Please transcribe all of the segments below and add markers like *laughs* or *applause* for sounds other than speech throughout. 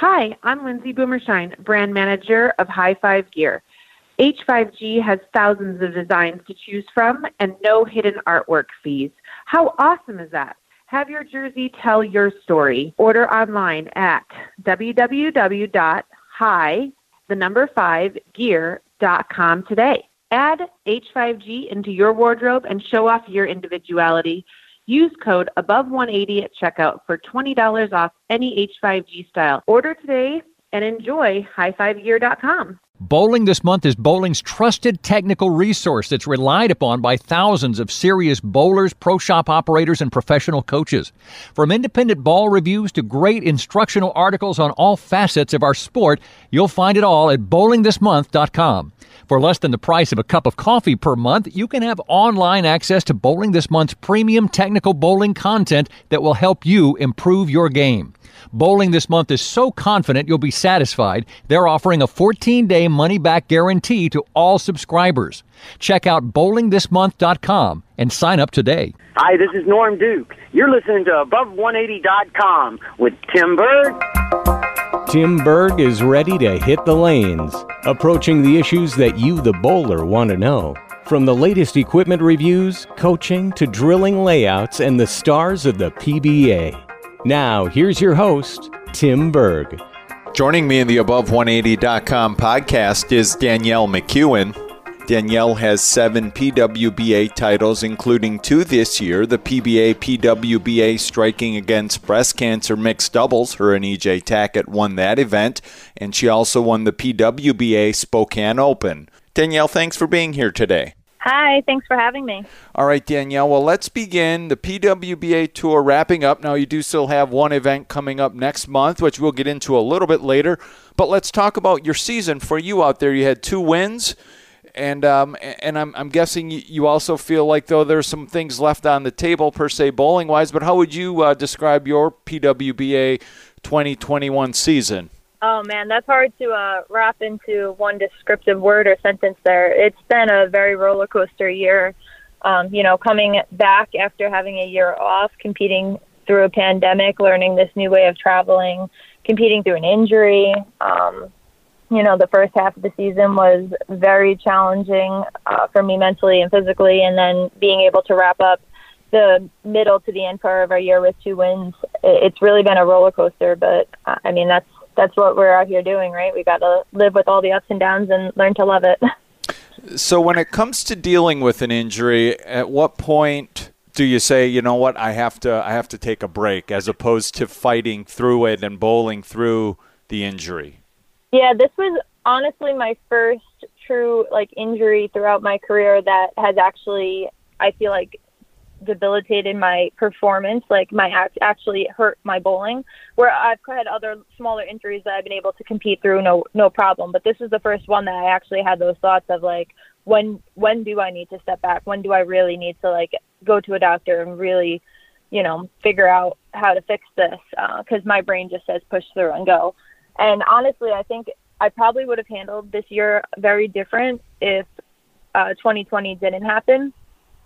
Hi, I'm Lindsay Boomershine, brand manager of High Five Gear. H5G has thousands of designs to choose from and no hidden artwork fees. How awesome is that? Have your jersey tell your story. Order online at www.high, the number 5, gear.com today. Add H5G into your wardrobe and show off your individuality. Use code above 180 at checkout for $20 off any H5G style. Order today and enjoy highfivegear.com. Bowling this month is bowling's trusted technical resource that's relied upon by thousands of serious bowlers, pro shop operators, and professional coaches. From independent ball reviews to great instructional articles on all facets of our sport, you'll find it all at bowlingthismonth.com. For less than the price of a cup of coffee per month, you can have online access to Bowling This Month's premium technical bowling content that will help you improve your game. Bowling this month is so confident you'll be satisfied, they're offering a 14 day money back guarantee to all subscribers. Check out bowlingthismonth.com and sign up today. Hi, this is Norm Duke. You're listening to Above180.com with Tim Berg. Tim Berg is ready to hit the lanes, approaching the issues that you, the bowler, want to know. From the latest equipment reviews, coaching, to drilling layouts, and the stars of the PBA. Now, here's your host, Tim Berg. Joining me in the Above180.com podcast is Danielle McEwen. Danielle has seven PWBA titles, including two this year the PBA PWBA Striking Against Breast Cancer Mixed Doubles. Her and EJ Tackett won that event, and she also won the PWBA Spokane Open. Danielle, thanks for being here today. Hi, thanks for having me. All right, Danielle. Well, let's begin the PWBA tour wrapping up. Now, you do still have one event coming up next month, which we'll get into a little bit later. But let's talk about your season for you out there. You had two wins, and um, and I'm, I'm guessing you also feel like though there's some things left on the table per se bowling wise. But how would you uh, describe your PWBA 2021 season? Oh man, that's hard to uh, wrap into one descriptive word or sentence. There, it's been a very roller coaster year. Um, you know, coming back after having a year off, competing through a pandemic, learning this new way of traveling, competing through an injury. Um, you know, the first half of the season was very challenging uh, for me mentally and physically, and then being able to wrap up the middle to the end part of our year with two wins. It's really been a roller coaster, but uh, I mean that's that's what we're out here doing, right? We got to live with all the ups and downs and learn to love it. *laughs* So, when it comes to dealing with an injury, at what point do you say, you know what, I have to, I have to take a break, as opposed to fighting through it and bowling through the injury? Yeah, this was honestly my first true like injury throughout my career that has actually, I feel like, debilitated my performance, like my act actually hurt my bowling. Where I've had other smaller injuries that I've been able to compete through no no problem, but this is the first one that I actually had those thoughts of like when when do I need to step back? When do I really need to like go to a doctor and really, you know, figure out how to fix this? Because uh, my brain just says push through and go. And honestly, I think I probably would have handled this year very different if uh, 2020 didn't happen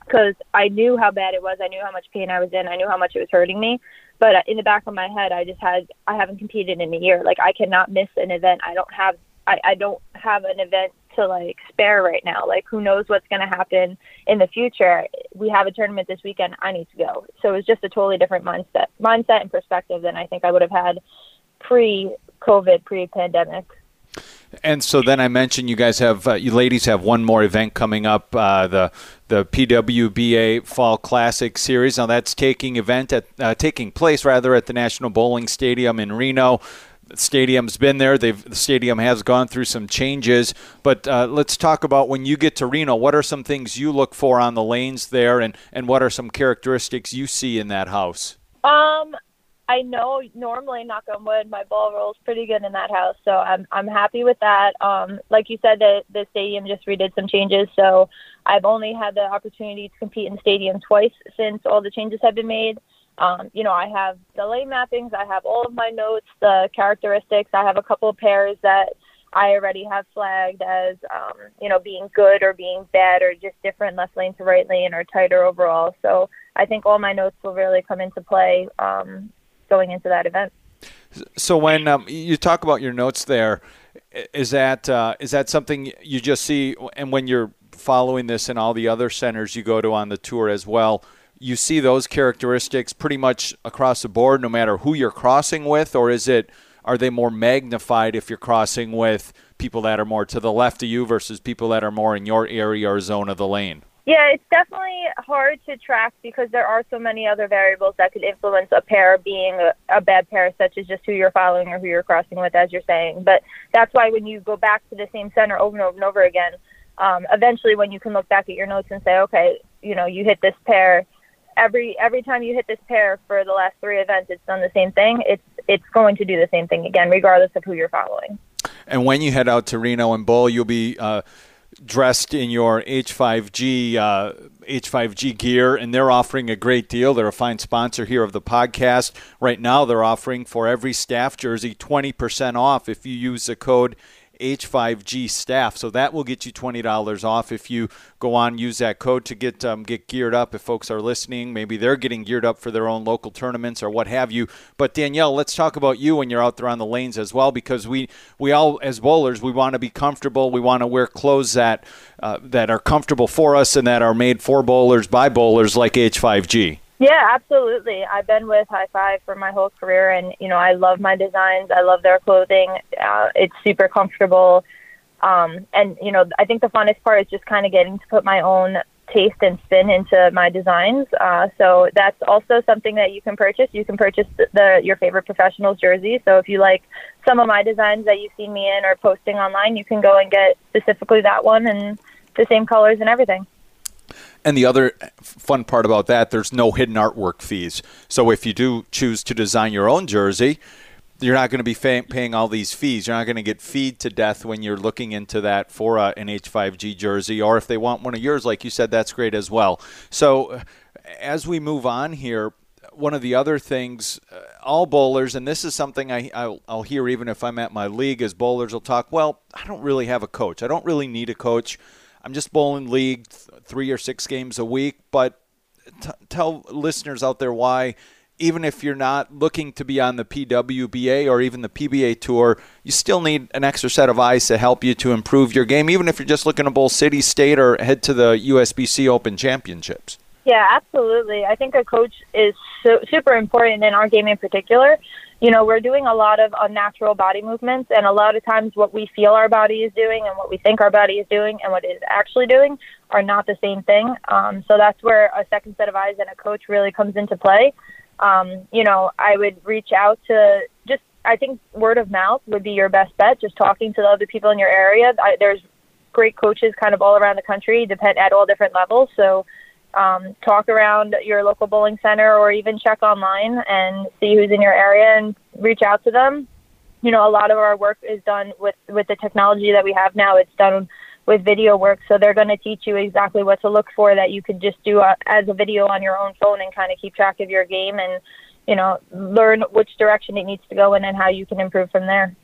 because I knew how bad it was. I knew how much pain I was in. I knew how much it was hurting me. But uh, in the back of my head, I just had I haven't competed in a year. Like I cannot miss an event. I don't have I, I don't have an event to like spare right now. Like who knows what's going to happen in the future? We have a tournament this weekend. I need to go. So it was just a totally different mindset, mindset and perspective than I think I would have had pre-COVID, pre-pandemic. And so then I mentioned you guys have uh, you ladies have one more event coming up uh, the the PWBA Fall Classic Series. Now that's taking event at uh, taking place rather at the National Bowling Stadium in Reno. The stadium's been there. They've, the stadium has gone through some changes, but uh, let's talk about when you get to Reno. What are some things you look for on the lanes there, and, and what are some characteristics you see in that house? Um, I know normally, knock on wood, my ball rolls pretty good in that house, so I'm I'm happy with that. Um, like you said, the the stadium just redid some changes, so I've only had the opportunity to compete in the stadium twice since all the changes have been made. Um, you know, I have the lane mappings, I have all of my notes, the characteristics. I have a couple of pairs that I already have flagged as, um, you know, being good or being bad or just different left lane to right lane or tighter overall. So I think all my notes will really come into play um, going into that event. So when um, you talk about your notes there, is that uh, is that something you just see? And when you're following this in all the other centers you go to on the tour as well, you see those characteristics pretty much across the board, no matter who you're crossing with, or is it are they more magnified if you're crossing with people that are more to the left of you versus people that are more in your area or zone of the lane? Yeah, it's definitely hard to track because there are so many other variables that could influence a pair being a, a, bad pair, such as just who you're following or who you're crossing with, as you're saying. But that's why when you go back to the same center over and over and over again, um, eventually when you can look back at your notes and say, okay, you know, you hit this pair every every time you hit this pair for the last three events, it's done the same thing. It's it's going to do the same thing again, regardless of who you're following. And when you head out to Reno and Bull, you'll be. Uh, dressed in your H5G uh, H5G gear, and they're offering a great deal. They're a fine sponsor here of the podcast. Right now, they're offering for every staff jersey 20% off if you use the code H5G staff. So that will get you $20 off if you go on use that code to get um, get geared up. If folks are listening, maybe they're getting geared up for their own local tournaments or what have you. But Danielle, let's talk about you when you're out there on the lanes as well, because we we all as bowlers we want to be comfortable. We want to wear clothes that uh, that are comfortable for us and that are made for bowlers by bowlers like H5G. Yeah, absolutely. I've been with High Five for my whole career, and you know, I love my designs. I love their clothing. Uh, it's super comfortable, um, and you know, I think the funnest part is just kind of getting to put my own taste and spin into my designs. Uh, so that's also something that you can purchase. You can purchase the, the your favorite professional's jersey. So if you like some of my designs that you've seen me in or posting online, you can go and get specifically that one and the same colors and everything. And the other fun part about that, there's no hidden artwork fees. So if you do choose to design your own jersey, you're not going to be paying all these fees. You're not going to get feed to death when you're looking into that for an H5G jersey. Or if they want one of yours, like you said, that's great as well. So as we move on here, one of the other things, uh, all bowlers, and this is something I, I'll, I'll hear even if I'm at my league, as bowlers will talk, well, I don't really have a coach. I don't really need a coach. I'm just bowling league th- three or six games a week, but t- tell listeners out there why, even if you're not looking to be on the PWBA or even the PBA tour, you still need an extra set of eyes to help you to improve your game, even if you're just looking to bowl city, state, or head to the USBC Open Championships. Yeah, absolutely. I think a coach is so, super important in our game in particular you know, we're doing a lot of unnatural body movements, and a lot of times what we feel our body is doing and what we think our body is doing and what it is actually doing are not the same thing. Um, so that's where a second set of eyes and a coach really comes into play. Um, you know, I would reach out to just, I think word of mouth would be your best bet, just talking to the other people in your area. I, there's great coaches kind of all around the country, depend at all different levels. So, um, talk around your local bowling center or even check online and see who's in your area and reach out to them. You know, a lot of our work is done with, with the technology that we have now. It's done with video work, so they're going to teach you exactly what to look for that you could just do uh, as a video on your own phone and kind of keep track of your game and, you know, learn which direction it needs to go in and how you can improve from there.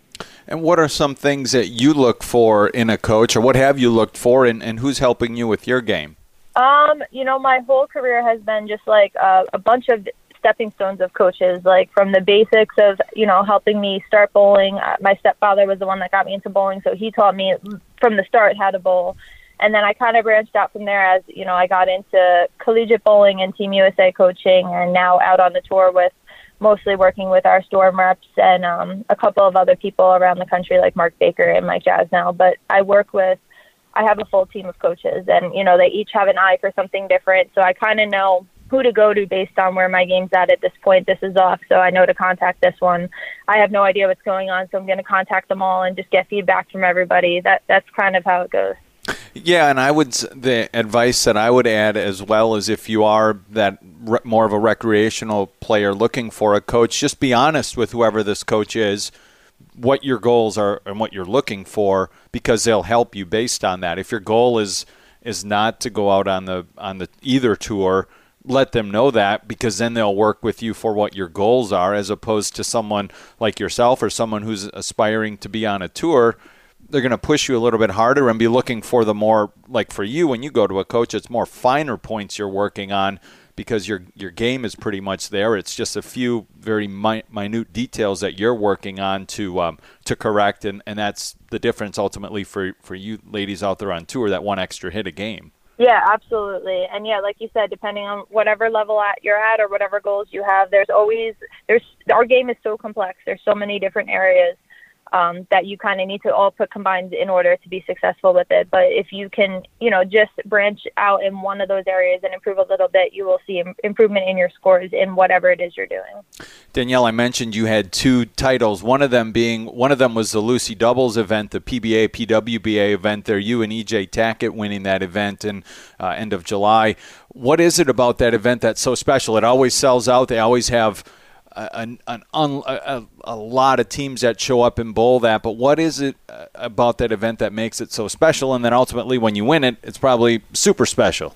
And what are some things that you look for in a coach, or what have you looked for, and, and who's helping you with your game? Um, you know, my whole career has been just like a, a bunch of stepping stones of coaches, like from the basics of, you know, helping me start bowling. Uh, my stepfather was the one that got me into bowling, so he taught me from the start how to bowl. And then I kind of branched out from there as, you know, I got into collegiate bowling and Team USA coaching and now out on the tour with mostly working with our storm reps and um, a couple of other people around the country like Mark Baker and Mike Jasnau. But I work with I have a full team of coaches, and you know they each have an eye for something different. So I kind of know who to go to based on where my game's at at this point. This is off, so I know to contact this one. I have no idea what's going on, so I'm going to contact them all and just get feedback from everybody. That that's kind of how it goes. Yeah, and I would the advice that I would add as well is if you are that re- more of a recreational player looking for a coach, just be honest with whoever this coach is what your goals are and what you're looking for because they'll help you based on that. If your goal is is not to go out on the on the either tour, let them know that because then they'll work with you for what your goals are as opposed to someone like yourself or someone who's aspiring to be on a tour they're going to push you a little bit harder and be looking for the more like for you when you go to a coach it's more finer points you're working on because your your game is pretty much there. It's just a few very mi- minute details that you're working on to um, to correct, and, and that's the difference ultimately for for you ladies out there on tour. That one extra hit a game. Yeah, absolutely. And yeah, like you said, depending on whatever level at you're at or whatever goals you have, there's always there's our game is so complex. There's so many different areas um, that you kind of need to all put combined in order to be successful with it. But if you can, you know, just branch out in one of those areas and improve a little bit, you will see Im- improvement in your scores in whatever it is you're doing. Danielle, I mentioned you had two titles. One of them being one of them was the Lucy Doubles event, the PBA PWBA event. There, you and EJ Tackett winning that event in uh, end of July. What is it about that event that's so special? It always sells out. They always have an, an un, a, a, lot of teams that show up and bowl that. But what is it uh, about that event that makes it so special? And then ultimately, when you win it, it's probably super special.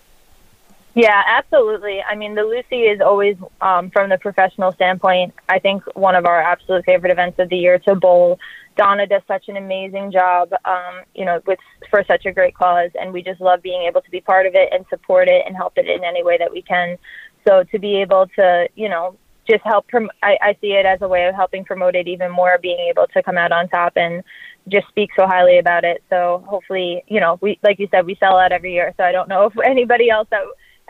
Yeah, absolutely. I mean, the Lucy is always, um, from the professional standpoint, I think one of our absolute favorite events of the year to bowl. Donna does such an amazing job, um, you know, with for such a great cause, and we just love being able to be part of it and support it and help it in any way that we can. So to be able to, you know, just help prom- I, I see it as a way of helping promote it even more being able to come out on top and just speak so highly about it. So hopefully you know we like you said we sell out every year. So i don't know if *laughs* anybody else that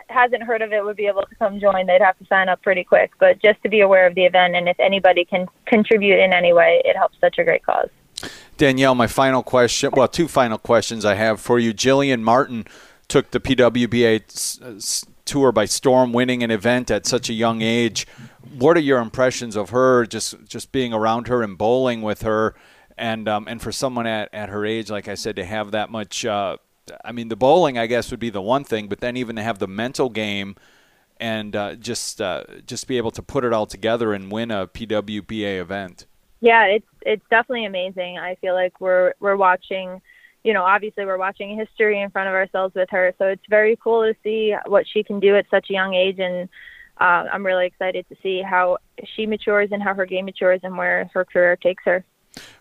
hasn't heard of it would be able to come join. They'd have to sign up pretty quick. But just to be aware of the event and if anybody can contribute in any way it helps such a great cause. Danielle my final question well two final questions i have for you. Jillian martin took the pwba tour by storm winning an event at such a young age what are your impressions of her? Just just being around her and bowling with her, and um, and for someone at, at her age, like I said, to have that much. Uh, I mean, the bowling, I guess, would be the one thing, but then even to have the mental game, and uh, just uh, just be able to put it all together and win a PWBA event. Yeah, it's it's definitely amazing. I feel like we're we're watching you know, obviously we're watching history in front of ourselves with her. So it's very cool to see what she can do at such a young age and uh, I'm really excited to see how she matures and how her game matures and where her career takes her.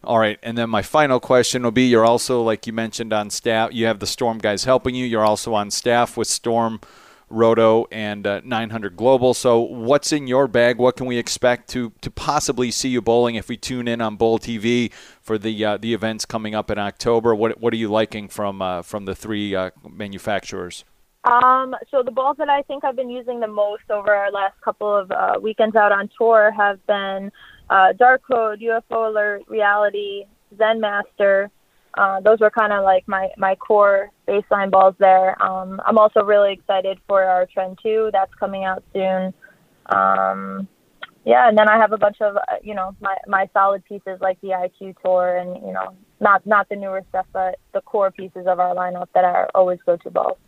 All right, and then my final question will be: You're also, like you mentioned, on staff. You have the Storm guys helping you. You're also on staff with Storm, Roto, and uh, 900 Global. So, what's in your bag? What can we expect to to possibly see you bowling if we tune in on Bowl TV for the uh, the events coming up in October? What what are you liking from uh, from the three uh, manufacturers? Um, so the balls that I think I've been using the most over our last couple of uh, weekends out on tour have been uh, Dark Code, UFO Alert, Reality, Zen Master. Uh, those were kind of like my, my core baseline balls there. Um, I'm also really excited for our Trend 2 that's coming out soon. Um, yeah, and then I have a bunch of uh, you know my my solid pieces like the IQ Tour and you know not not the newer stuff, but the core pieces of our lineup that are always go to balls.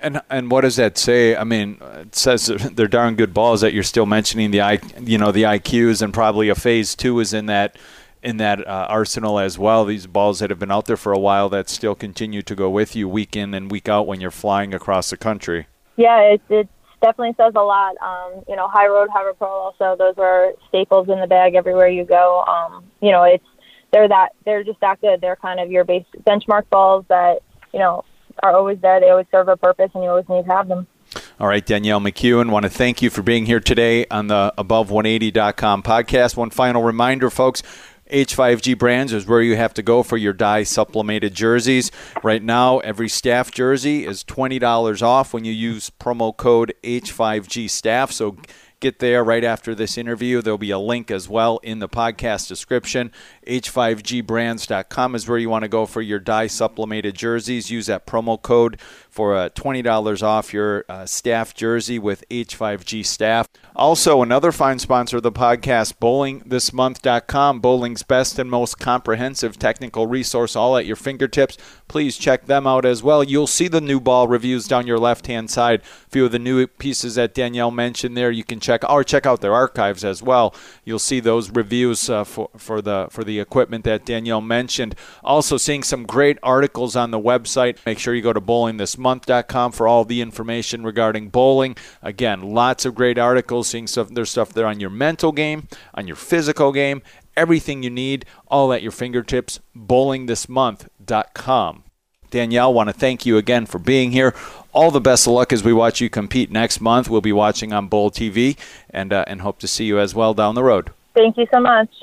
And and what does that say? I mean, it says *laughs* they're darn good balls that you're still mentioning the i you know the IQs and probably a phase two is in that in that uh, arsenal as well. These balls that have been out there for a while that still continue to go with you week in and week out when you're flying across the country. Yeah, it, it definitely says a lot. Um, you know, Hy-Road, High Pro also those are staples in the bag everywhere you go. Um, you know, it's they're that they're just that good. They're kind of your base benchmark balls that you know are always there. They always serve a purpose, and you always need to have them. All right, Danielle McEwen, want to thank you for being here today on the Above180.com podcast. One final reminder, folks. H5G Brands is where you have to go for your dye sublimated jerseys. Right now, every staff jersey is $20 off when you use promo code H5G staff. So get there right after this interview. There'll be a link as well in the podcast description. H5GBrands.com is where you want to go for your dye sublimated jerseys. Use that promo code for uh, $20 off your uh, staff jersey with H5G staff. Also, another fine sponsor of the podcast, bowlingthismonth.com, bowling's best and most comprehensive technical resource, all at your fingertips. Please check them out as well. You'll see the new ball reviews down your left hand side. A few of the new pieces that Danielle mentioned there, you can check or check out their archives as well. You'll see those reviews uh, for, for the for the equipment that Danielle mentioned. Also, seeing some great articles on the website. Make sure you go to bowlingthismonth.com for all the information regarding bowling. Again, lots of great articles, seeing stuff, there's stuff there on your mental game, on your physical game, everything you need, all at your fingertips, bowlingthismonth.com. Danielle, want to thank you again for being here. All the best of luck as we watch you compete next month. We'll be watching on Bowl TV and, uh, and hope to see you as well down the road. Thank you so much.